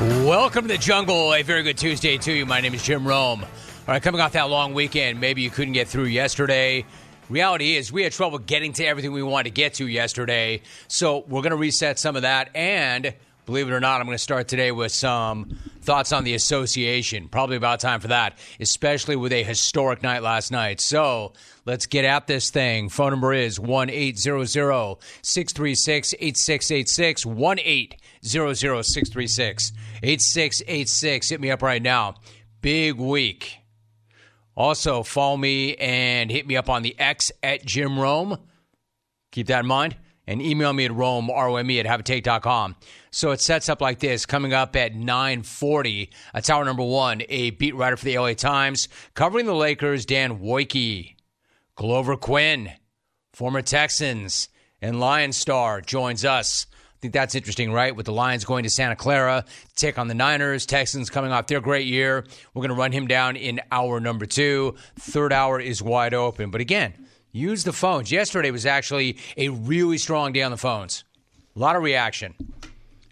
Welcome to the jungle. A very good Tuesday to you. My name is Jim Rome. All right, coming off that long weekend, maybe you couldn't get through yesterday. Reality is, we had trouble getting to everything we wanted to get to yesterday. So we're going to reset some of that. And believe it or not, I'm going to start today with some thoughts on the association. Probably about time for that, especially with a historic night last night. So let's get at this thing. Phone number is 1 800 636 8686. 1 800 636 8686. Hit me up right now. Big week. Also, follow me and hit me up on the X at Jim Rome. Keep that in mind. And email me at Rome, R-O-M-E, at haveatake.com. So it sets up like this. Coming up at 940, that's hour number one, a beat writer for the LA Times, covering the Lakers, Dan Woike. Glover Quin, former Texans and Lion star, joins us. I think that's interesting, right? With the Lions going to Santa Clara, take on the Niners, Texans coming off their great year. We're going to run him down in hour number two. Third hour is wide open. But again, use the phones. Yesterday was actually a really strong day on the phones. A lot of reaction.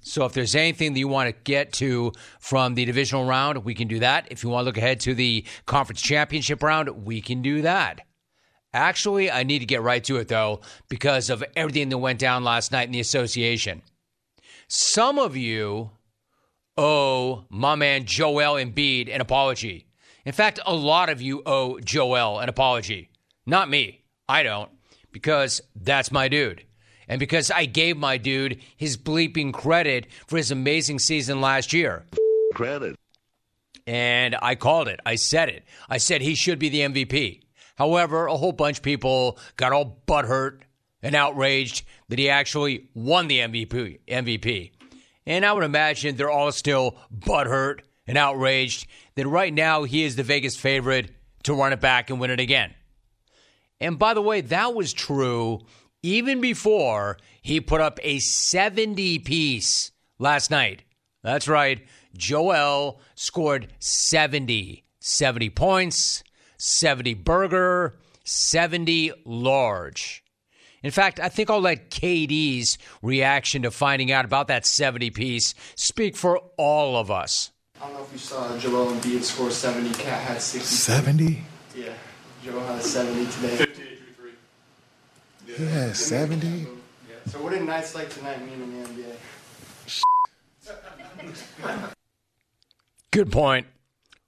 So if there's anything that you want to get to from the divisional round, we can do that. If you want to look ahead to the conference championship round, we can do that. Actually, I need to get right to it though, because of everything that went down last night in the association. Some of you owe my man Joel Embiid an apology. In fact, a lot of you owe Joel an apology. Not me. I don't, because that's my dude. And because I gave my dude his bleeping credit for his amazing season last year. Credit. And I called it. I said it. I said he should be the MVP. However, a whole bunch of people got all butthurt and outraged that he actually won the MVP. MVP. And I would imagine they're all still butthurt and outraged that right now he is the Vegas favorite to run it back and win it again. And by the way, that was true even before he put up a 70 piece last night. That's right. Joel scored 70. 70 points, 70 burger, 70 large. In fact, I think I'll let KD's reaction to finding out about that 70 piece speak for all of us. I don't know if you saw Joel Embiid score 70. KAT had 60. 70? Yeah, Joel had 70 today. 58 3 Yeah, 70? Yeah. So what did nights like tonight mean in the NBA? Good point.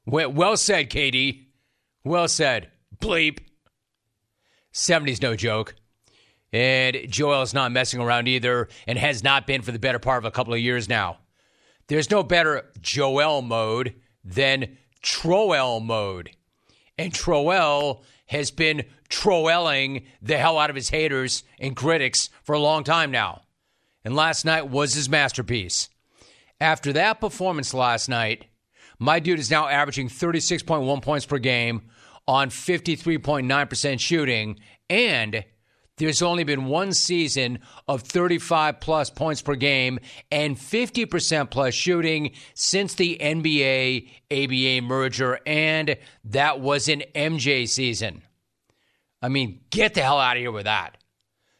Well, well said, KD. Well said. Bleep. 70's no joke. And Joel's not messing around either and has not been for the better part of a couple of years now. There's no better Joel mode than Troel mode. And Troel has been troeling the hell out of his haters and critics for a long time now. And last night was his masterpiece. After that performance last night, my dude is now averaging 36.1 points per game on 53.9% shooting, and there's only been one season of 35 plus points per game and 50% plus shooting since the NBA ABA merger, and that was an MJ season. I mean, get the hell out of here with that.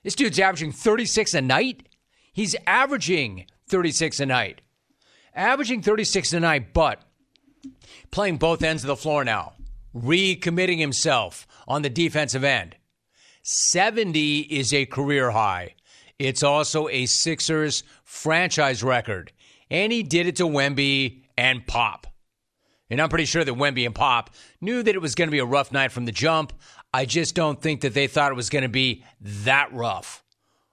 This dude's averaging 36 a night. He's averaging 36 a night. Averaging 36 a night, but playing both ends of the floor now, recommitting himself on the defensive end. 70 is a career high. It's also a Sixers franchise record. And he did it to Wemby and Pop. And I'm pretty sure that Wemby and Pop knew that it was going to be a rough night from the jump. I just don't think that they thought it was going to be that rough.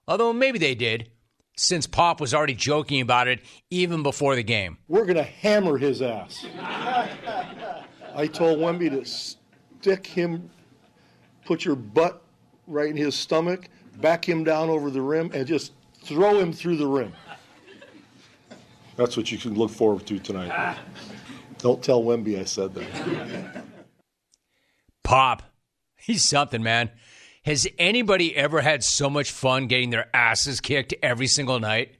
Although maybe they did, since Pop was already joking about it even before the game. We're going to hammer his ass. I told Wemby to stick him, put your butt right in his stomach, back him down over the rim, and just throw him through the rim. That's what you can look forward to tonight. Don't tell Wemby I said that. Pop, he's something, man. Has anybody ever had so much fun getting their asses kicked every single night?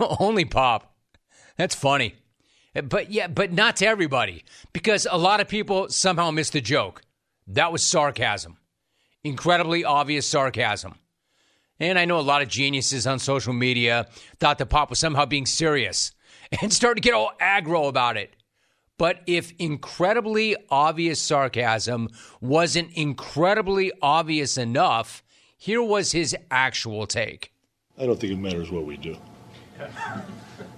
Only Pop. That's funny. But yeah, but not to everybody because a lot of people somehow missed the joke. That was sarcasm. Incredibly obvious sarcasm. And I know a lot of geniuses on social media thought that Pop was somehow being serious. and started to get all aggro about it. But if incredibly obvious sarcasm wasn't incredibly obvious enough, here was his actual take. I don't think it matters what we do.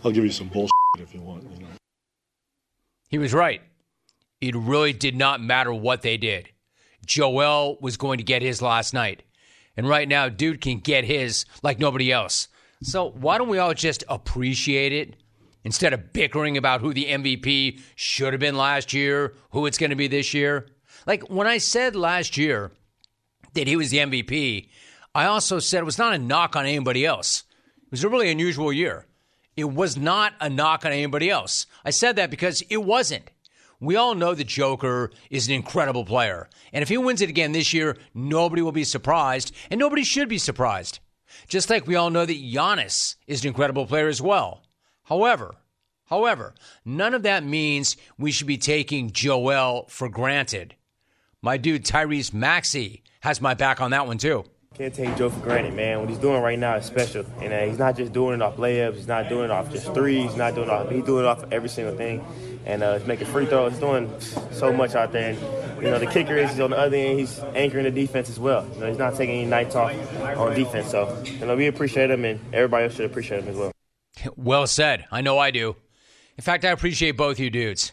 I'll give you some bullshit if you want. He was right. It really did not matter what they did. Joel was going to get his last night. And right now, dude can get his like nobody else. So why don't we all just appreciate it instead of bickering about who the MVP should have been last year, who it's going to be this year? Like when I said last year that he was the MVP, I also said it was not a knock on anybody else. It was a really unusual year. It was not a knock on anybody else. I said that because it wasn't. We all know the Joker is an incredible player. And if he wins it again this year, nobody will be surprised, and nobody should be surprised. Just like we all know that Giannis is an incredible player as well. However, however, none of that means we should be taking Joel for granted. My dude Tyrese Maxey has my back on that one too. Can't take Joe for granted, man. What he's doing right now is special, and uh, he's not just doing it off layups. He's not doing it off just threes. He's not doing it off. He's doing it off every single thing, and uh, he's making free throws. He's doing so much out there. And you know, the kicker is he's on the other end. He's anchoring the defense as well. You know, he's not taking any nights off on defense. So, you know, we appreciate him, and everybody else should appreciate him as well. Well said. I know I do. In fact, I appreciate both you dudes.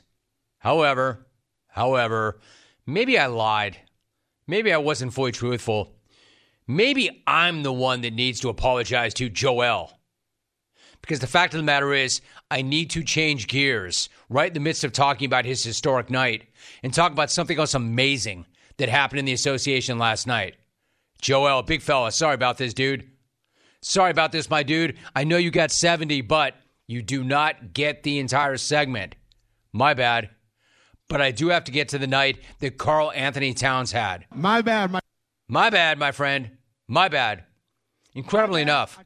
However, however, maybe I lied. Maybe I wasn't fully truthful. Maybe I'm the one that needs to apologize to Joel. Because the fact of the matter is, I need to change gears right in the midst of talking about his historic night and talk about something else amazing that happened in the association last night. Joel, big fella, sorry about this, dude. Sorry about this, my dude. I know you got 70, but you do not get the entire segment. My bad. But I do have to get to the night that Karl-Anthony Towns had. My bad. My, my bad, my friend. My bad. Incredibly enough,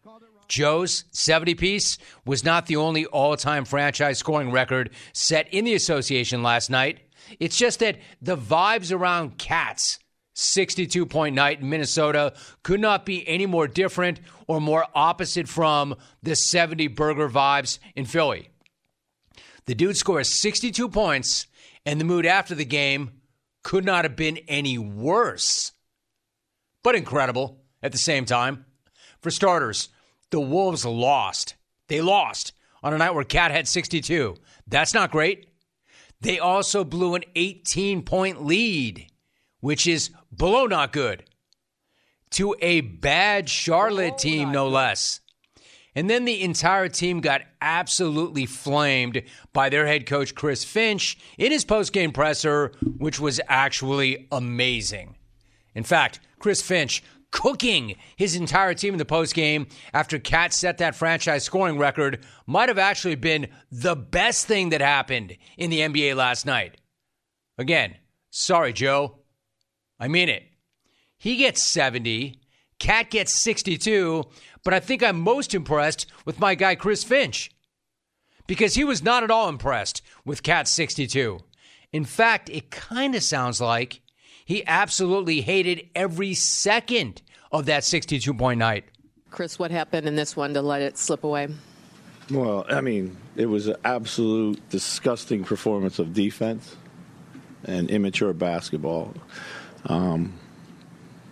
Joe's 70 piece was not the only all time franchise scoring record set in the association last night. It's just that the vibes around KAT's 62 point night in Minnesota could not be any more different or more opposite from the 70 burger vibes in Philly. The dude scores 62 points, and the mood after the game could not have been any worse. But incredible at the same time. For starters, the Wolves lost. They lost on a night where KAT had 62. That's not great. They also blew an 18 point lead, which is below not good, to a bad Charlotte team, no less. And then the entire team got absolutely flamed by their head coach, Chris Finch, in his postgame presser, which was actually amazing. In fact, Chris Finch cooking his entire team in the postgame after KAT set that franchise scoring record might have actually been the best thing that happened in the NBA last night. Again, sorry, Joe. I mean it. He gets 70, KAT gets 62, but I think I'm most impressed with my guy, Chris Finch, because he was not at all impressed with KAT's 62. In fact, it kind of sounds like he absolutely hated every second of that 62 point night. Chris, what happened in this one to let it slip away? Well, I mean, it was an absolute disgusting performance of defense and immature basketball um,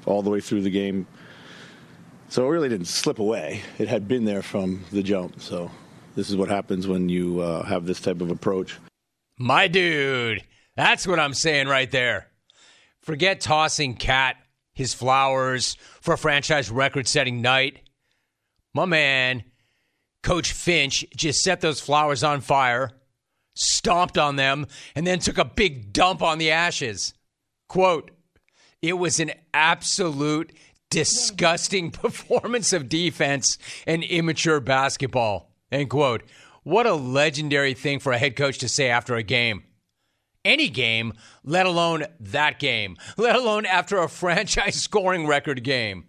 all the way through the game. So it really didn't slip away. It had been there from the jump. So this is what happens when you uh, have this type of approach. My dude, that's what I'm saying right there. Forget tossing KAT his flowers for a franchise record setting night. My man, Coach Finch, just set those flowers on fire, stomped on them, and then took a big dump on the ashes. Quote, it was an absolute disgusting performance of defense and immature basketball. End quote. What a legendary thing for a head coach to say after a game any game, let alone that game, let alone after a franchise scoring record game.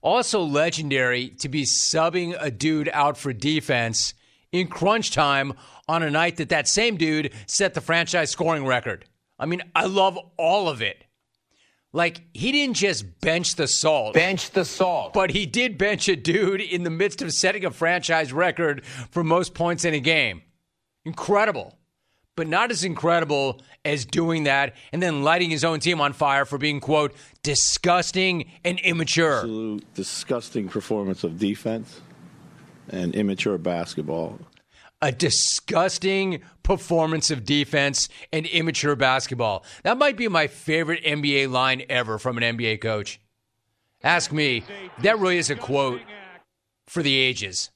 Also legendary to be subbing a dude out for defense in crunch time on a night that that same dude set the franchise scoring record. I mean, I love all of it. Like, he didn't just bench the salt. Bench the salt. But he did bench a dude in the midst of setting a franchise record for most points in a game. Incredible. But not as incredible as doing that and then lighting his own team on fire for being, quote, disgusting and immature. Absolute disgusting performance of defense and immature basketball. a disgusting performance of defense and immature basketball. That might be my favorite NBA line ever from an NBA coach. Ask me, that really is a quote for the ages.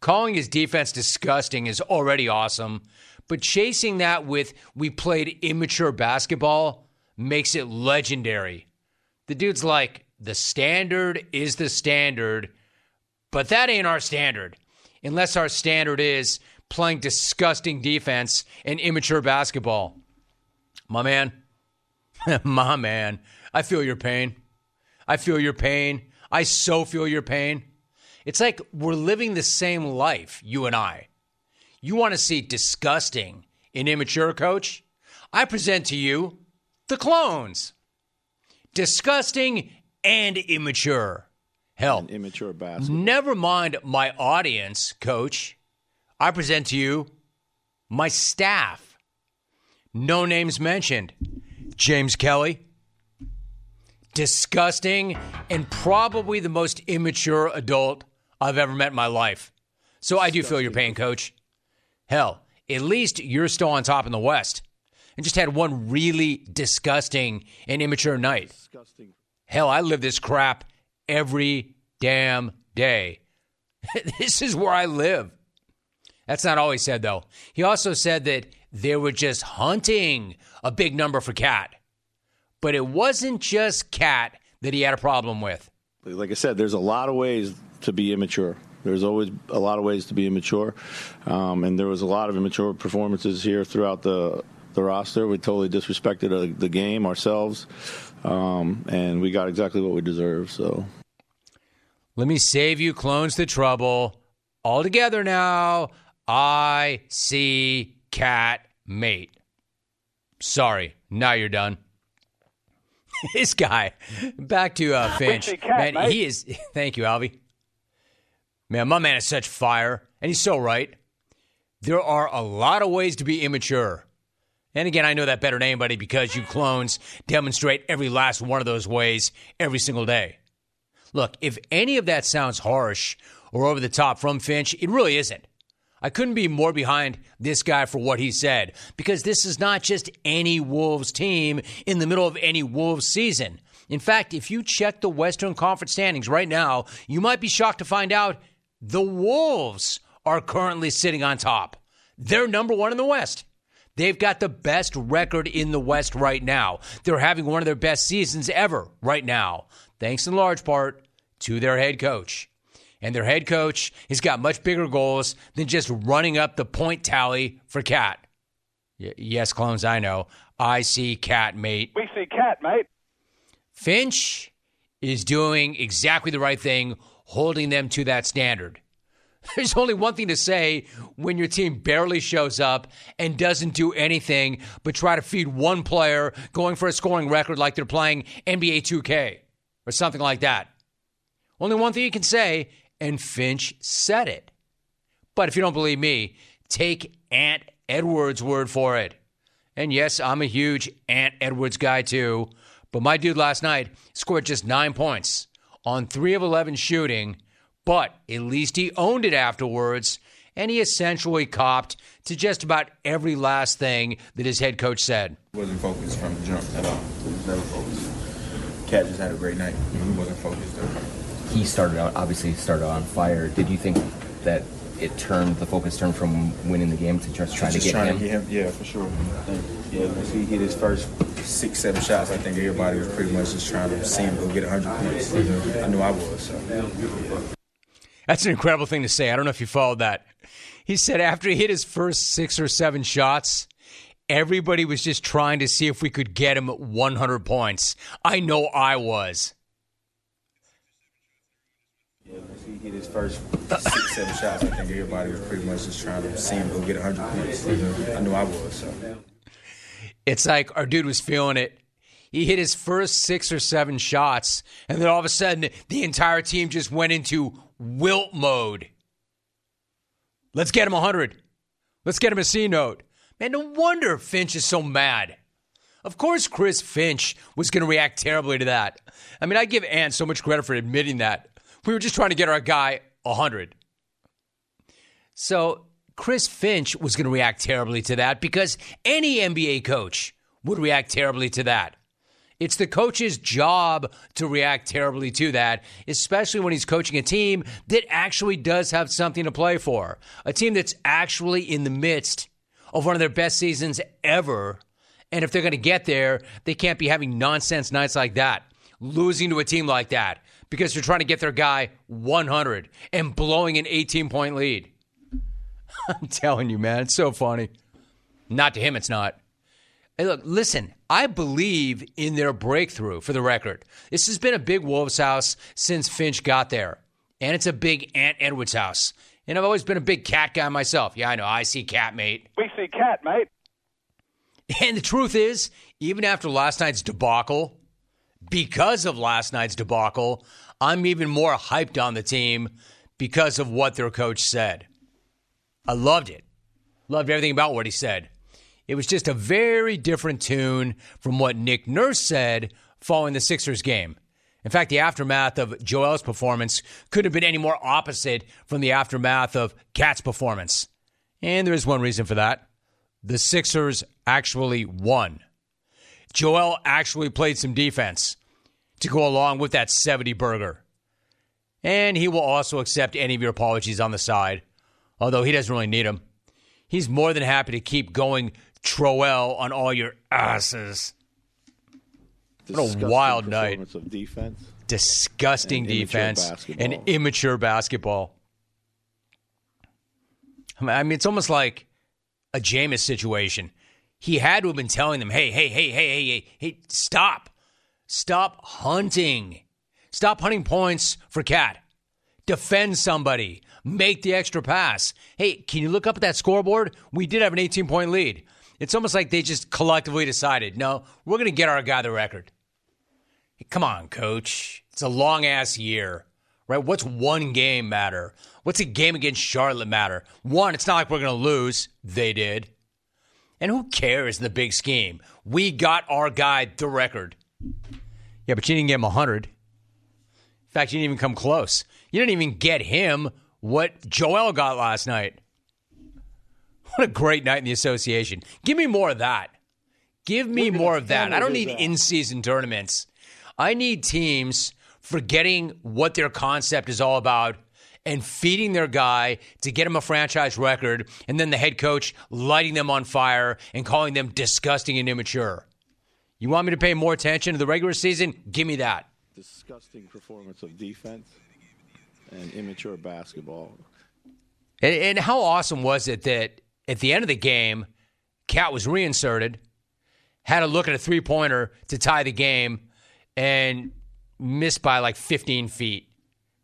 Calling his defense disgusting is already awesome, but chasing that with we played immature basketball makes it legendary. The dude's like, the standard is the standard, but that ain't our standard unless our standard is playing disgusting defense and immature basketball. My man, my man, I feel your pain. I feel your pain. I so feel your pain. It's like we're living the same life, you and I. You want to see disgusting and immature, coach? I present to you the clones. Disgusting and immature. Hell, And immature basketball. Never mind my audience, coach. I present to you my staff. No names mentioned. James Kelly. Disgusting and probably the most immature adult I've ever met in my life. So I do feel your pain, coach. Hell, at least you're still on top in the West and just had one really disgusting and immature night. Disgusting. Hell, I live this crap every damn day. this is where I live. That's not all he said, though. He also said that they were just hunting a big number for KAT. But it wasn't just KAT that he had a problem with. Like I said, there's a lot of ways to be immature. There's always a lot of ways to be immature, um, and there was a lot of immature performances here throughout the the roster. We totally disrespected uh, the game ourselves, um, and we got exactly what we deserve. So Let me save you clones the trouble. All together now. I see cat mate. Sorry, now you're done. this guy, back to uh, Finch. cat, man, mate. he is. Thank you, Alvy. Man, my man is such fire, and he's so right. There are a lot of ways to be immature. And again, I know that better than anybody because you clones demonstrate every last one of those ways every single day. Look, if any of that sounds harsh or over the top from Finch, it really isn't. I couldn't be more behind this guy for what he said because this is not just any Wolves team in the middle of any Wolves season. In fact, if you check the Western Conference standings right now, you might be shocked to find out the Wolves are currently sitting on top. They're number one in the West. They've got the best record in the West right now. They're having one of their best seasons ever right now, thanks in large part to their head coach. And their head coach has got much bigger goals than just running up the point tally for KAT. Y- yes, clones, I know. I see Cat, mate. We see cat, mate. Finch is doing exactly the right thing, holding them to that standard. There's only one thing to say when your team barely shows up and doesn't do anything but try to feed one player going for a scoring record like they're playing NBA 2K or something like that. Only one thing you can say, and Finch said it. But if you don't believe me, take Ant Edwards' word for it. And yes, I'm a huge Ant Edwards guy too. But my dude last night scored just nine points on three of 11 shooting, but at least he owned it afterwards. And he essentially copped to just about every last thing that his head coach said. wasn't focused from the jump at all. He was never focused. KAT just had a great night. He wasn't focused though. He started out, obviously, started on fire. Did you think that it turned, the focus turned from winning the game to just trying just to get trying him? to get him, yeah, for sure. Yeah, once he hit his first six, seven shots, I think everybody was pretty much just trying to see him go get 100 points. I knew I was. So. That's an incredible thing to say. I don't know if you followed that. He said after he hit his first six or seven shots, everybody was just trying to see if we could get him 100 points. I know I was. Yeah, once he hit his first six, seven shots, I think everybody was pretty much just trying to see him go get 100 points. I knew I was. So. It's like our dude was feeling it. He hit his first six or seven shots, and then all of a sudden, the entire team just went into wilt mode. Let's get him 100. Let's get him a C note. Man, no wonder Finch is so mad. Of course, Chris Finch was going to react terribly to that. I mean, I give Ant so much credit for admitting that. We were just trying to get our guy 100. So, Chris Finch was going to react terribly to that because any NBA coach would react terribly to that. It's the coach's job to react terribly to that, especially when he's coaching a team that actually does have something to play for. A team that's actually in the midst of one of their best seasons ever. And if they're going to get there, they can't be having nonsense nights like that, losing to a team like that because they're trying to get their guy 100 and blowing an 18 point lead. I'm telling you, man, it's so funny. Not to him, it's not. Hey, look, listen, I believe in their breakthrough for the record. This has been a big Wolves house since Finch got there. And it's a big Ant Edwards house. And I've always been a big cat guy myself. Yeah, I know. I see cat, mate. We see cat, mate. And the truth is, even after last night's debacle, because of last night's debacle, I'm even more hyped on the team because of what their coach said. I loved it. Loved everything about what he said. It was just a very different tune from what Nick Nurse said following the Sixers game. In fact, the aftermath of Joel's performance couldn't have been any more opposite from the aftermath of KAT's performance. And there is one reason for that. The Sixers actually won. Joel actually played some defense to go along with that 70 burger. And he will also accept any of your apologies on the side, although he doesn't really need them. He's more than happy to keep going Troel on all your asses. What a wild night. Of defense. Disgusting And defense basketball. and immature basketball. I mean- I mean, it's almost like a Jameis situation. He had to have been telling them, hey, hey, hey, hey, hey, hey, hey, stop. Stop hunting. Stop hunting points for KAT. Defend somebody. Make the extra pass. Hey, can you look up at that scoreboard? We did have an 18 point lead. It's almost like they just collectively decided, no, we're going to get our guy the record. Hey, come on, coach. It's a long ass year, right? What's one game matter? What's a game against Charlotte matter? One, it's not like we're going to lose. They did. And who cares in the big scheme? We got our guy the record. Yeah, but you didn't get him 100. In fact, you didn't even come close. You didn't even get him what Joel got last night. What a great night in the association. Give me more of that. Give me more of that. I don't need in season tournaments. I need teams forgetting what their concept is all about and feeding their guy to get him a franchise record, and then the head coach lighting them on fire and calling them disgusting and immature. You want me to pay more attention to the regular season? Give me that. Disgusting performance of defense and immature basketball. And, and how awesome was it that at the end of the game, KAT was reinserted, had a look at a three pointer to tie the game, and missed by like 15 feet.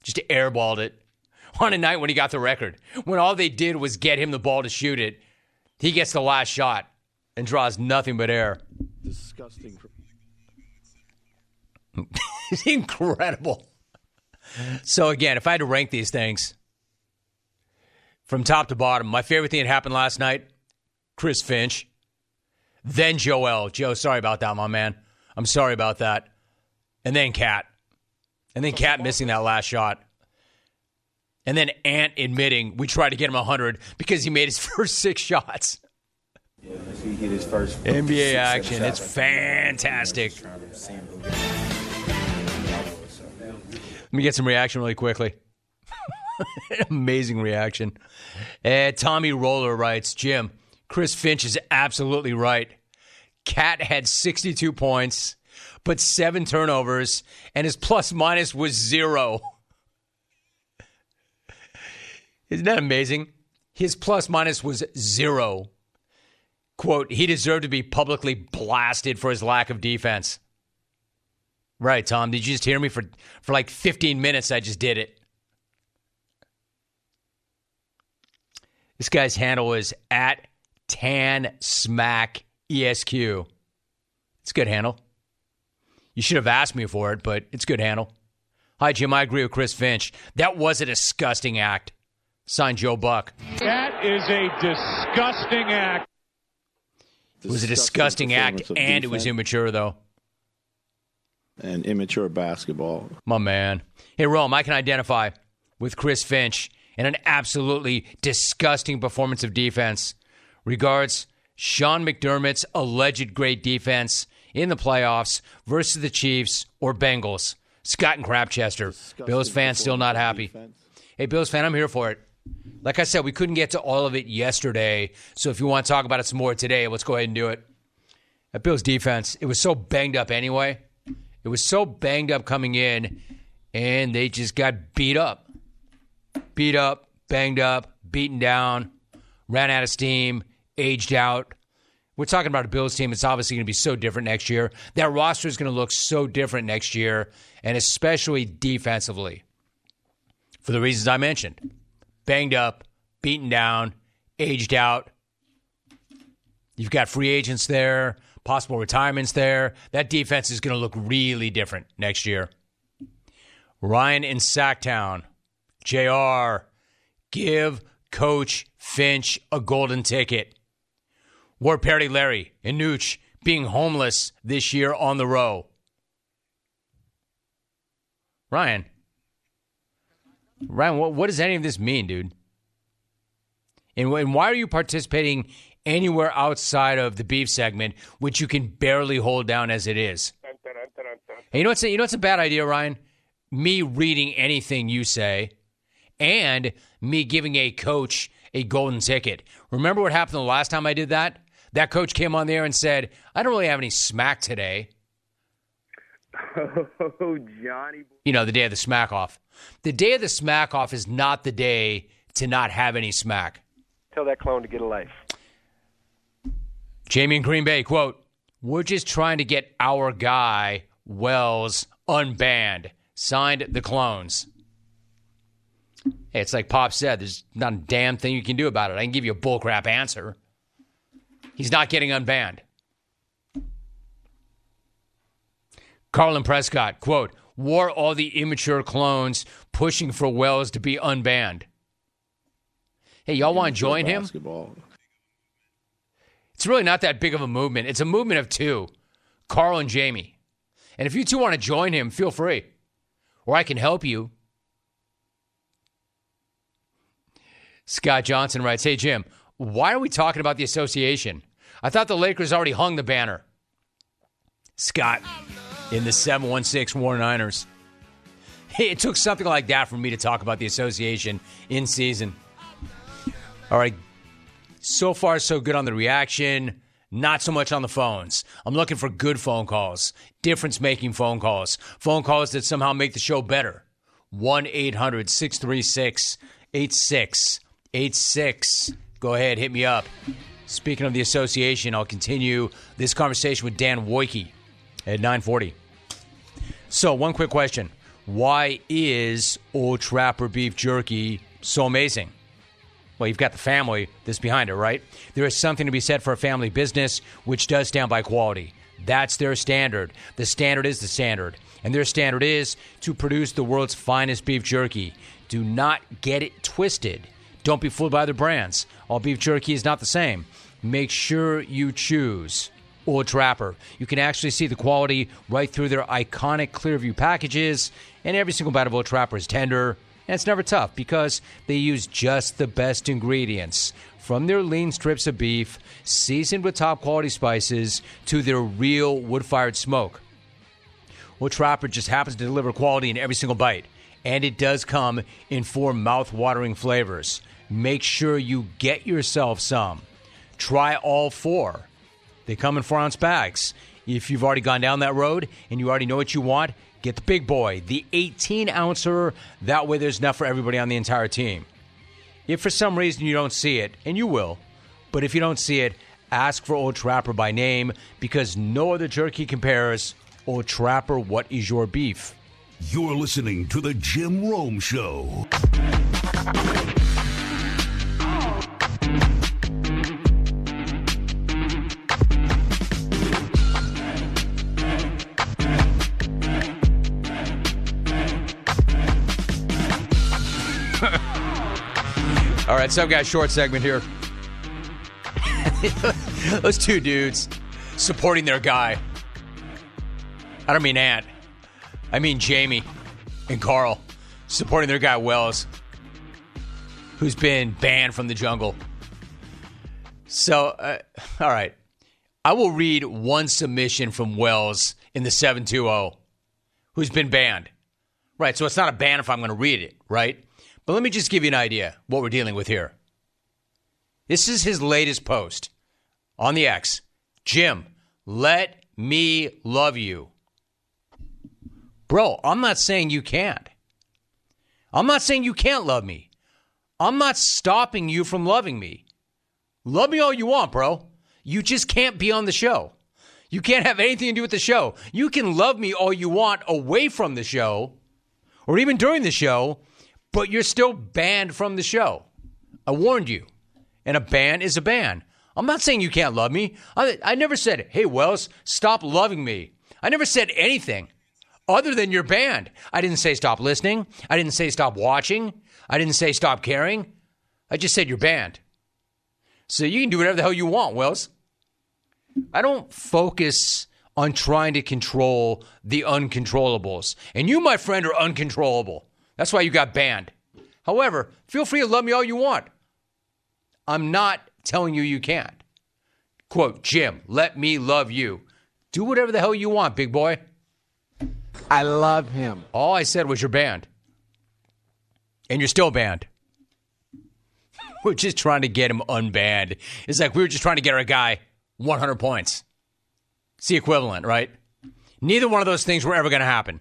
Just airballed it on a night when he got the record. When all they did was get him the ball to shoot it, he gets the last shot and draws nothing but air. Disgusting. It's incredible. So again, if I had to rank these things from top to bottom, my favorite thing that happened last night, Chris Finch. Then Joel. Joe, sorry about that, my man. I'm sorry about that. And then KAT. And then KAT missing that last shot. And then Ant admitting we tried to get him 100 because he made his first six shots. Yeah, he hit his first NBA action. It's fantastic. Just trying to see him go get it. So, Let me get some reaction really quickly. Amazing reaction. Uh, Tommy Roller writes Jim, Chris Finch is absolutely right. KAT had 62 points, but seven turnovers, and his plus minus was zero. Isn't that amazing? His plus minus was zero. Quote, he deserved to be publicly blasted for his lack of defense. Right, Tom. Did you just hear me for for like 15 minutes? I just did it. This guy's handle is at Tan Smack ESQ. It's a good handle. You should have asked me for it, but it's good handle. Hi, Jim. I agree with Chris Finch. That was a disgusting act. Signed Joe Buck. That is a disgusting act. It was a disgusting act, and it was immature, though. And immature basketball. My man. Hey, Rome, I can identify with Chris Finch in an absolutely disgusting performance of defense. Regards, Sean McDermott's alleged great defense in the playoffs versus the Chiefs or Bengals. Scott and Crapchester. Disgusting Bills fans still not happy. defense. Hey, Bills fan, I'm here for it. Like I said, we couldn't get to all of it yesterday. So if you want to talk about it some more today, let's go ahead and do it. That Bills defense, it was so banged up anyway. It was so banged up coming in, and they just got beat up. Beat up, banged up, beaten down, ran out of steam, aged out. We're talking about a Bills team. It's obviously going to be so different next year. That roster is going to look so different next year, and especially defensively for the reasons I mentioned banged up, beaten down, aged out. You've got free agents there, possible retirements there. That defense is going to look really different next year. Ryan in Sacktown, JR, give Coach Finch a golden ticket. War Perry Larry and Nooch being homeless this year on the row. Ryan, Ryan, what, what does any of this mean, dude? And, and why are you participating anywhere outside of the beef segment, which you can barely hold down as it is? You know what's a, you know what's a bad idea, Ryan? Me reading anything you say, and me giving a coach a golden ticket. Remember what happened the last time I did that? That coach came on there and said, "I don't really have any smack today." Oh, Johnny. you know, the day of the smack off. The day of the smack off is not the day to not have any smack. Tell that clone to get a life. Jamie in Green Bay, quote, We're just trying to get our guy, Wells, unbanned. Signed the clones. Hey, it's like Pop said, there's not a damn thing you can do about it. I can give you a bullcrap answer. He's not getting unbanned. Carl in Prescott, quote, War all the immature clones pushing for Wells to be unbanned. Hey, y'all want to join him? It's really not that big of a movement. It's a movement of two Carl and Jamie. And if you two want to join him, feel free. Or I can help you. Scott Johnson writes Hey, Jim, why are we talking about the association? I thought the Lakers already hung the banner. Scott in the 716 War Niners. It took something like that for me to talk about the association in season. All right, so far, so good on the reaction. Not so much on the phones. I'm looking for good phone calls, difference making phone calls, phone calls that somehow make the show better. 1 800 636 8686. Go ahead, hit me up. Speaking of the association, I'll continue this conversation with Dan Woike at 940. So, one quick question Why is Old Trapper Beef Jerky so amazing? Well, you've got the family that's behind it, right? There is something to be said for a family business which does stand by quality. That's their standard. The standard is the standard. And their standard is to produce the world's finest beef jerky. Do not get it twisted. Don't be fooled by other brands. All beef jerky is not the same. Make sure you choose Old Trapper. You can actually see the quality right through their iconic Clearview packages, and every single bite of Old Trapper is tender and it's never tough because they use just the best ingredients. From their lean strips of beef, seasoned with top quality spices, to their real wood fired smoke. Well, Trapper just happens to deliver quality in every single bite, and it does come in four mouth watering flavors. Make sure you get yourself some. Try all four. They come in four ounce bags. If you've already gone down that road and you already know what you want, Get the big boy, the 18 ouncer. That way, there's enough for everybody on the entire team. If for some reason you don't see it, and you will, but if you don't see it, ask for Old Trapper by name because no other jerky compares. Old Trapper, what is your beef? You're listening to The Jim Rome Show. Right, some guy short segment here. Those two dudes supporting their guy. I don't mean Ant. I mean Jamie and Carl supporting their guy Wells, who's been banned from the jungle. So, uh, all right. I will read one submission from Wells in the 720 who's been banned. Right, so it's not a ban if I'm going to read it, right? But let me just give you an idea what we're dealing with here. This is his latest post on the X. Jim, let me love you. Bro, I'm not saying you can't. I'm not saying you can't love me. I'm not stopping you from loving me. Love me all you want, bro. You just can't be on the show. You can't have anything to do with the show. You can love me all you want away from the show or even during the show, but you're still banned from the show. I warned you. And a ban is a ban. I'm not saying you can't love me. I, I never said, hey, Wells, stop loving me. I never said anything other than you're banned. I didn't say stop listening. I didn't say stop watching. I didn't say stop caring. I just said you're banned. So you can do whatever the hell you want, Wells. I don't focus on trying to control the uncontrollables. And you, my friend, are uncontrollable. That's why you got banned. However, feel free to love me all you want. I'm not telling you you can't. Quote, Jim, let me love you. Do whatever the hell you want, big boy. I love him. All I said was you're banned. And you're still banned. We're just trying to get him unbanned. It's like we were just trying to get our guy 100 points. It's the equivalent, right? Neither one of those things were ever going to happen.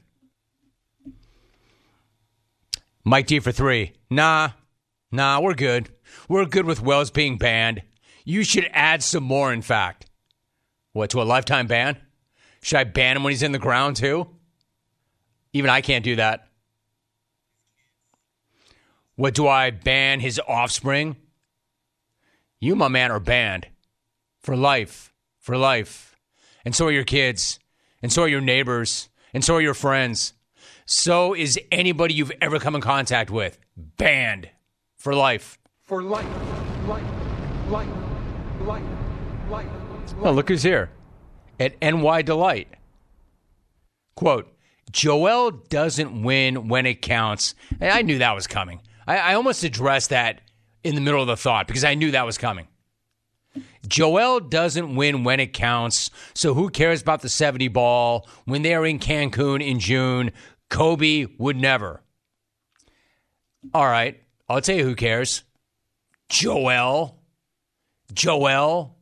Mike D for three. Nah, nah, we're good. We're good with Wells being banned. You should add some more, in fact. What, to a lifetime ban? Should I ban him when he's in the ground, too? Even I can't do that. What, do I ban his offspring? You, my man, are banned. For life. For life. And so are your kids. And so are your neighbors. And so are your friends. So is anybody you've ever come in contact with. Banned. For life. For life. Life. Life. Life. Life. Oh, look who's here at NY Delight. Quote, Joel doesn't win when it counts. And I knew that was coming. I, I almost addressed that in the middle of the thought because I knew that was coming. Joel doesn't win when it counts, so who cares about the 70 ball when they're in Cancun in June? Kobe would never. All right, I'll tell you who cares. Joel. Joel.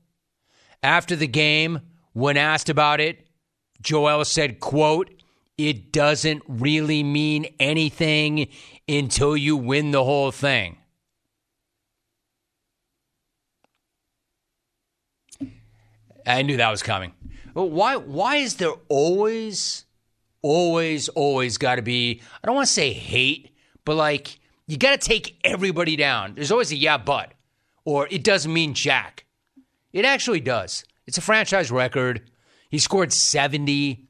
After the game, when asked about it, Joel said, quote, it doesn't really mean anything until you win the whole thing. I knew that was coming. Why why is there always always always got to be I don't want to say hate, but like you got to take everybody down. There's always a yeah but or it doesn't mean jack. It actually does. It's a franchise record. He scored 70.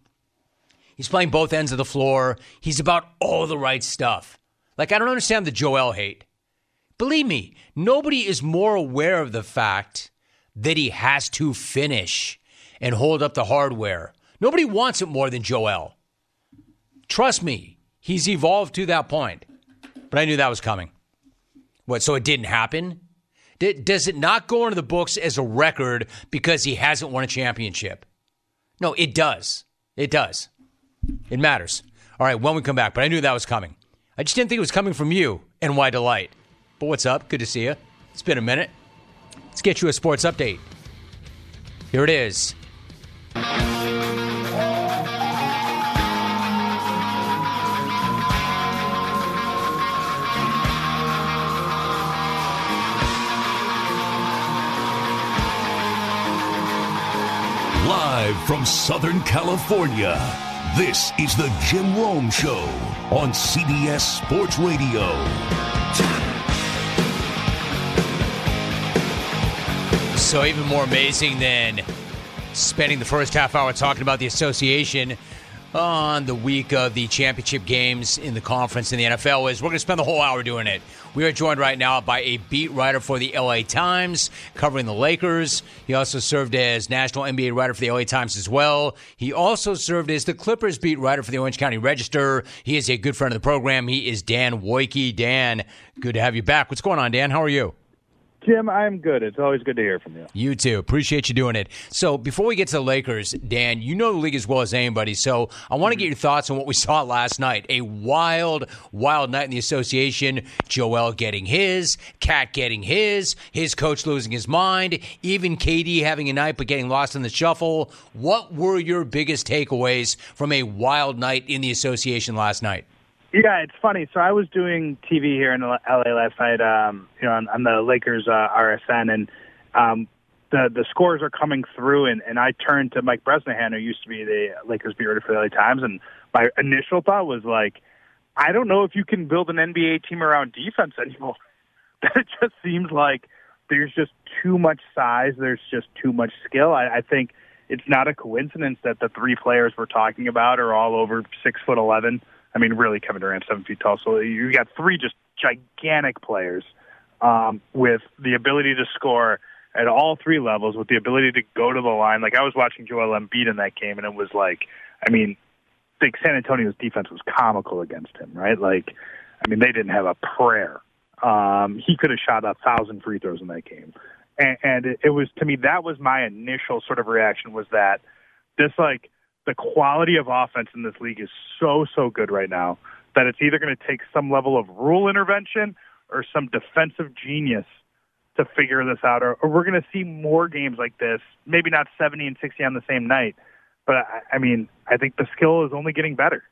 He's playing both ends of the floor. He's about all the right stuff. Like I don't understand the Joel hate. Believe me, nobody is more aware of the fact that he has to finish and hold up the hardware. Nobody wants it more than Joel. Trust me, he's evolved to that point. But I knew that was coming. What, so it didn't happen? Does it not go into the books as a record because he hasn't won a championship? No, it does. It does. It matters. All right, when we come back, but I knew that was coming. I just didn't think it was coming from you, NY Delight. But what's up? Good to see you. It's been a minute. Let's get you a sports update. Here it is. From Southern California, this is the Jim Rome Show on CBS Sports Radio. So, even more amazing than spending the first half hour talking about the association, on the week of the championship games in the conference in the NFL is we're going to spend the whole hour doing it. We are joined right now by a beat writer for the LA Times covering the Lakers. He also served as national NBA writer for the LA Times as well. He also served as the Clippers beat writer for the Orange County Register. He is a good friend of the program. He is Dan Woike. Dan, good to have you back. What's going on, Dan? How are you? Jim, I'm good. It's always good to hear from you. You too. Appreciate you doing it. So before we get to the Lakers, Dan, you know the league as well as anybody. So I want to get your thoughts on what we saw last night. A wild, wild night in the association. Joel getting his, KAT getting his, his coach losing his mind, even KD having a night but getting lost in the shuffle. What were your biggest takeaways from a wild night in the association last night? Yeah, it's funny. So I was doing TV here in LA last night, um, you know, on, on the Lakers uh, RSN, and um, the the scores are coming through, and, and I turned to Mike Bresnahan, who used to be the Lakers beat writer for the LA Times, and my initial thought was like, I don't know if you can build an NBA team around defense anymore. It just seems like there's just too much size, there's just too much skill. I, I think it's not a coincidence that the three players we're talking about are all over six foot eleven. I mean, really, Kevin Durant, seven feet tall. So you got three just gigantic players um, with the ability to score at all three levels, with the ability to go to the line. Like I was watching Joel Embiid in that game, and it was like, I mean, like San Antonio's defense was comical against him, right? Like, I mean, they didn't have a prayer. Um, he could have shot a thousand free throws in that game, and, and it, it was to me that was my initial sort of reaction was that this like the quality of offense in this league is so so good right now that it's either going to take some level of rule intervention or some defensive genius to figure this out. Or, or we're going to see more games like this maybe not 70 and 60 on the same night but I, I mean i think the skill is only getting better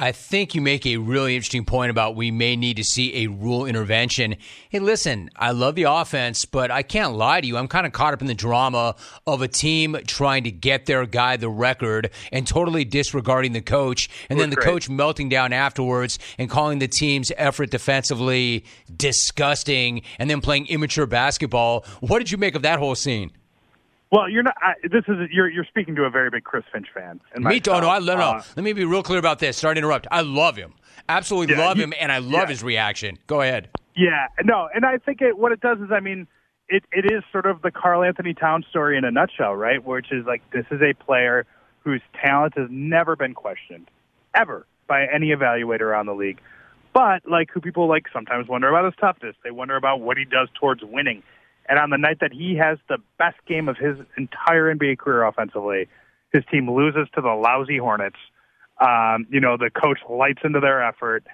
I think you make a really interesting point about we may need to see a rule intervention. Hey, listen, I love the offense, but I can't lie to you. I'm kind of caught up in the drama of a team trying to get their guy the record and totally disregarding the coach, and then the great. coach melting down afterwards and calling the team's effort defensively disgusting and then playing immature basketball. What did you make of that whole scene? Well you're not I, this is you're you're speaking to a very big chris finch fan Me too. Oh, no, I, no, no. Uh, Let me be real clear about this. Sorry to interrupt. I love him. Absolutely Yeah, love he- him, and I love yeah. his reaction. Go ahead. Yeah, no, and I think it, what it does is, I mean, it, it is sort of the Karl-Anthony Towns story in a nutshell, right? Which is like this is a player whose talent has never been questioned, ever, by any evaluator around the league. But like who people like sometimes wonder about his toughness. They wonder about what he does towards winning. And on the night that he has the best game of his entire NBA career offensively, his team loses to the lousy Hornets. Um, you know, the coach lights into their effort.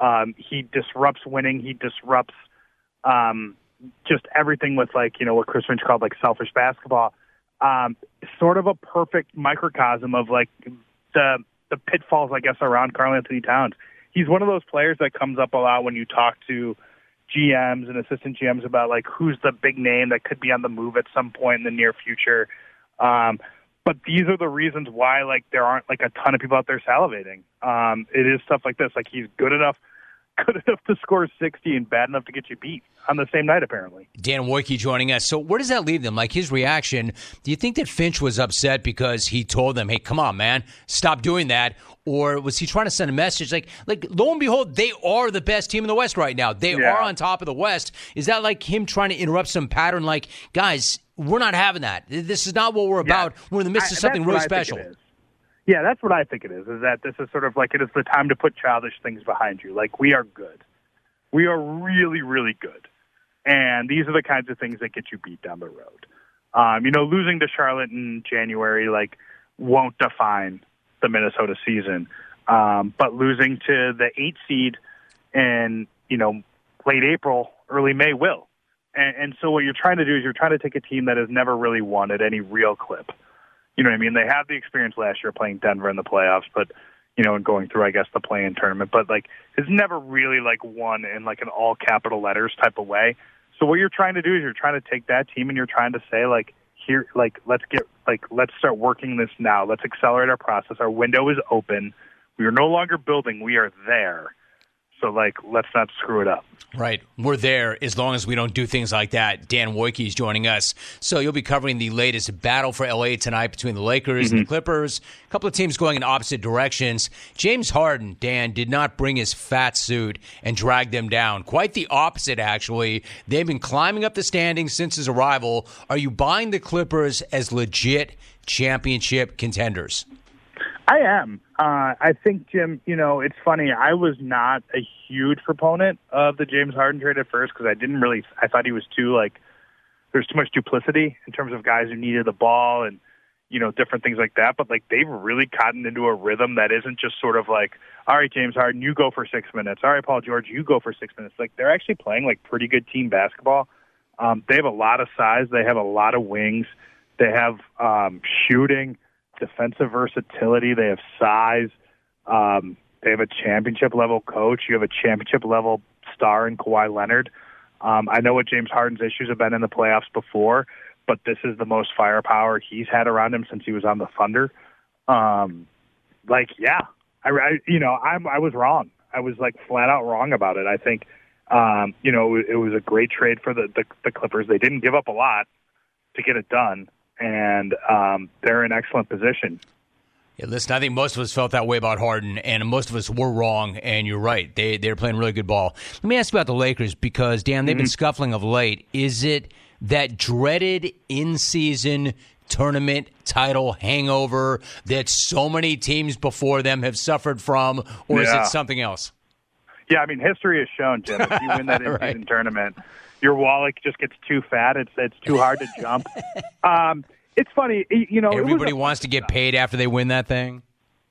Um, he disrupts winning. He disrupts um, just everything with like you know what Chris Finch called like selfish basketball. Um, sort of a perfect microcosm of like the the pitfalls, I guess, around Karl-Anthony Towns. He's one of those players that comes up a lot when you talk to GMs and assistant GMs about like who's the big name that could be on the move at some point in the near future. Um, but these are the reasons why like there aren't like a ton of people out there salivating. Um, it is stuff like this. Like he's good enough, good enough to score sixty and bad enough to get you beat on the same night. Apparently, Dan Woike joining us. So where does that leave them? Like his reaction, do you think that Finch was upset because he told them, hey, come on, man, stop doing that? Or was he trying to send a message like, like lo and behold, they are the best team in the West right now. They Yeah. are on top of the West. Is that like him trying to interrupt some pattern? Like, guys, we're not having that. This is not what we're about. We're in the midst I- of something really special. Yeah, that's what I think it is. Is that this is sort of like it is the time to put childish things behind you. Like we are good, we are really, really good, and these are the kinds of things that get you beat down the road. Um, you know, losing to Charlotte in January like won't define the Minnesota season, um, but losing to the eight seed in you know late April, early May will. And, and so what you're trying to do is you're trying to take a team that has never really won at any real clip. You know what I mean? They have the experience last year playing Denver in the playoffs, but you know, and going through I guess the play-in tournament, but like it's never really like won in like an all capital letters type of way. So what you're trying to do is you're trying to take that team and you're trying to say like here like let's get like let's start working this now. Let's accelerate our process. Our window is open. We are no longer building, we are there. So like, let's not screw it up. Right. We're there as long as we don't do things like that. Dan Woike is joining us. So you'll be covering the latest battle for LA tonight between the Lakers and the mhm. Clippers. A couple of teams going in opposite directions. James Harden, Dan, did not bring his fat suit and drag them down. Quite the opposite, actually. They've been climbing up the standings since his arrival. Are you buying the Clippers as legit championship contenders? I am. Uh, I think, Jim, you know, it's funny. I was not a huge proponent of the James Harden trade at first because I didn't really, I thought he was too, like, there's too much duplicity in terms of guys who needed the ball and, you know, different things like that. But, like, they've really gotten into a rhythm that isn't just sort of like, all right, James Harden, you go for six minutes. All right, Paul George, you go for six minutes. Like, they're actually playing, like, pretty good team basketball. Um, they have a lot of size, they have a lot of wings, they have um, shooting defensive versatility. They have size. Um, they have a championship level coach. You have a championship level star in Kawhi Leonard. Um, I know what James Harden's issues have been in the playoffs before, but this is the most firepower he's had around him since he was on the Thunder. Um, like, yeah, I, I you know, I'm I was wrong. I was like flat out wrong about it. I think, um, you know, it, was a great trade for the, the the Clippers. They didn't give up a lot to get it done and um, they're in excellent position. Yeah, listen, I think most of us felt that way about Harden, and most of us were wrong. And you're right; they they're playing really good ball. Let me ask you about the Lakers because, Dan, they've mm-hmm. been scuffling of late. Is it that dreaded in-season tournament title hangover that so many teams before them have suffered from, or yeah. is it something else? Yeah, I mean, history has shown, Jim, if you win that in-season right. tournament, your wallet just gets too fat. It's it's too hard to jump. Um, it's funny, you know. Everybody wants to get paid after they win that thing.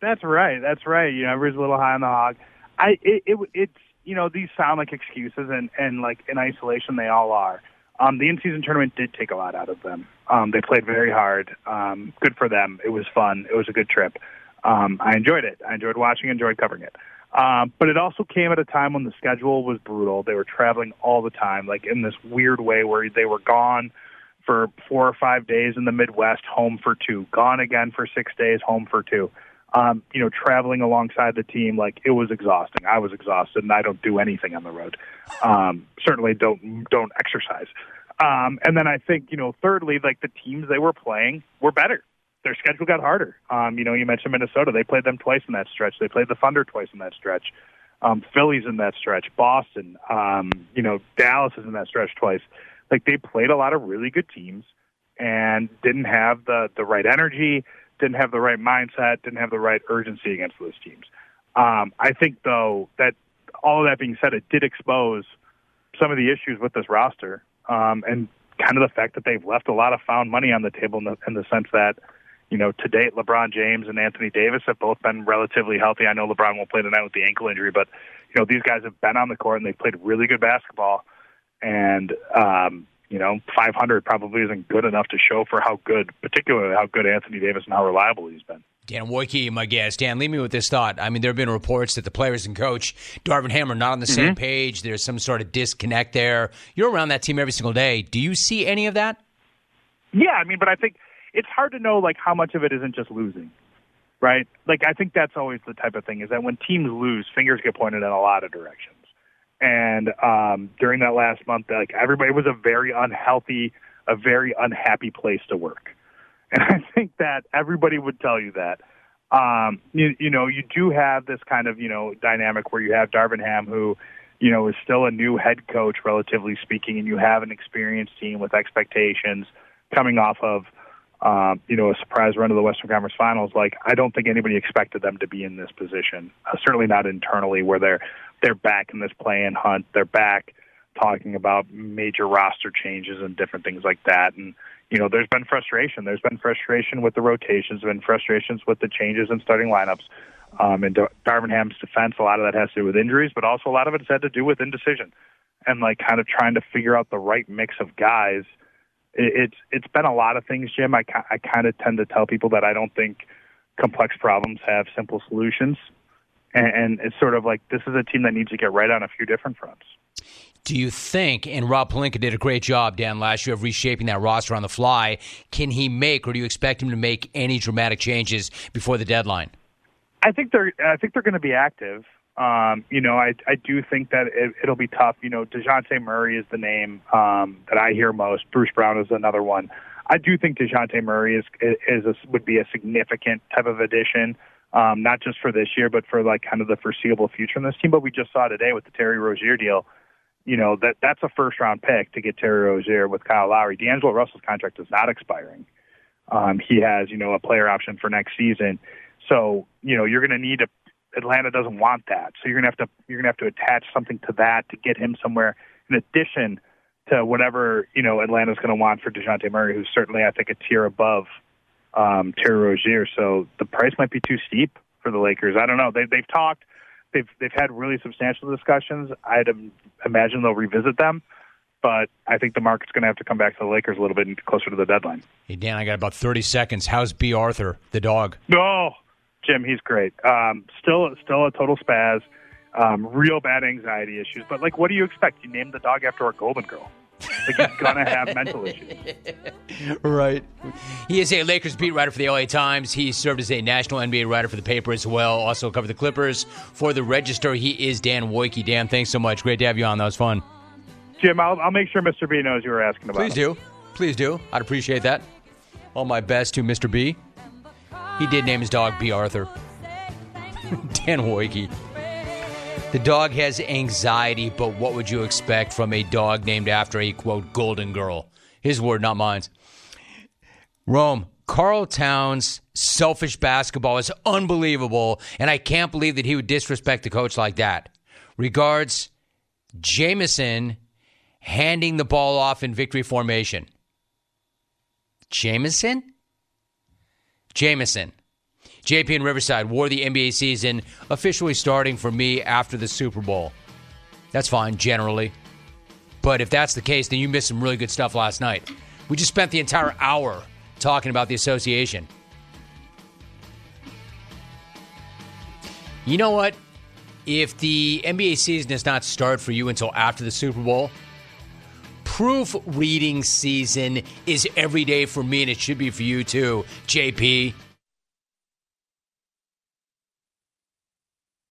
That's right. That's right. You know, everybody's a little high on the hog. I it, it it's you know these sound like excuses and and like in isolation they all are. Um, the in-season tournament did take a lot out of them. Um, they played very hard. Um, good for them. It was fun. It was a good trip. Um, I enjoyed it. I enjoyed watching. Enjoyed covering it. Um, but it also came at a time when the schedule was brutal. They were traveling all the time, like in this weird way where they were gone for four or five days in the Midwest, home for two, gone again for six days, home for two. Um, you know, traveling alongside the team, like it was exhausting. I was exhausted, and I don't do anything on the road. Um, certainly don't don't exercise. Um, and then I think, you know, thirdly, like the teams they were playing were better their schedule got harder. Um, you know, you mentioned Minnesota; they played them twice in that stretch. They played the Thunder twice in that stretch. Um, Phillies in that stretch. Boston. Um, you know, Dallas is in that stretch twice. Like they played a lot of really good teams and didn't have the the right energy, didn't have the right mindset, didn't have the right urgency against those teams. Um, I think though that all of that being said, it did expose some of the issues with this roster um, and kind of the fact that they've left a lot of found money on the table in the, in the sense that you know, to date, LeBron James and Anthony Davis have both been relatively healthy. I know LeBron won't play tonight with the ankle injury, but you know, these guys have been on the court and they've played really good basketball. And um, you know, 500 probably isn't good enough to show for how good, particularly how good Anthony Davis and how reliable he's been. Dan Woike, my guest. Dan, leave me with this thought. I mean, there have been reports that the players and coach, Darvin Ham, are not on the mm-hmm. same page. There's some sort of disconnect there. You're around that team every single day. Do you see any of that? Yeah, I mean, but I think – it's hard to know like how much of it isn't just losing, right? Like I think that's always the type of thing is that when teams lose, fingers get pointed in a lot of directions. And um, during that last month, like everybody was a very unhealthy, a very unhappy place to work. And I think that everybody would tell you that. Um, you, you know, you do have this kind of, you know, dynamic where you have Darvin Ham who, you know, is still a new head coach, relatively speaking, and you have an experienced team with expectations coming off of um, you know, a surprise run to the Western Conference Finals. Like, I don't think anybody expected them to be in this position. Uh, certainly not internally, where they're they're back in this play-in hunt. They're back talking about major roster changes and different things like that. And you know, there's been frustration. There's been frustration with the rotations. Been frustrations with the changes in starting lineups. Um, and Darvin Ham's defense, a lot of that has to do with injuries, but also a lot of it's had to do with indecision and like kind of trying to figure out the right mix of guys – it's it's been a lot of things, Jim. I I kind of tend to tell people that I don't think complex problems have simple solutions, and, and it's sort of like this is a team that needs to get right on a few different fronts. Do you think, and Rob Pelinka did a great job, Dan, last year of reshaping that roster on the fly, can he make, or do you expect him to make any dramatic changes before the deadline? I think they're I think they're going to be active. Um, you know, I I do think that it, it'll be tough. You know, Dejounte Murray is the name um, that I hear most. Bruce Brown is another one. I do think Dejounte Murray is is a, would be a significant type of addition, um, not just for this year, but for like kind of the foreseeable future in this team. But we just saw today with the Terry Rozier deal. You know that that's a first round pick to get Terry Rozier with Kyle Lowry. D'Angelo Russell's contract is not expiring. Um, he has you know a player option for next season. So you know you're going to need a Atlanta doesn't want that. So you're gonna have to you're gonna have to attach something to that to get him somewhere in addition to whatever you know Atlanta's going to want for Dejounte Murray, who's certainly I think a tier above um, Terry Rozier. So the price might be too steep for the Lakers. I don't know. They, they've talked. They've they've had really substantial discussions. I'd imagine they'll revisit them. But I think the market's going to have to come back to the Lakers a little bit closer to the deadline. Hey Dan, I got about thirty seconds. How's Bea Arthur, the dog? No, Jim, he's great. Um, still, still a total spaz. Um, real bad anxiety issues. But like, what do you expect? You named the dog after a Golden Girl. Like he's gonna have mental issues. Right. He is a Lakers beat writer for the LA Times. He served as a national NBA writer for the paper as well. Also covered the Clippers for the Register. He is Dan Woike. Dan, thanks so much. Great to have you on. That was fun. Jim, I'll, I'll make sure Mr. B knows you were asking about. Please him. do. Please do. I'd appreciate that. All my best to Mr. B. He did name his dog Bea Arthur. Dan Woike. The dog has anxiety, but what would you expect from a dog named after a quote golden girl? His word, not mine. Rome, Karl Towns' selfish basketball is unbelievable, and I can't believe that he would disrespect the coach like that. Regards, Jameson handing the ball off in victory formation. Jameson? Jameson. JP and Riverside wore the NBA season officially starting for me after the Super Bowl. That's fine, generally. But if that's the case, then you missed some really good stuff last night. We just spent the entire hour talking about the association. You know what? If the NBA season does not start for you until after the Super Bowl, proof reading season is every day for me, and it should be for you too, JP.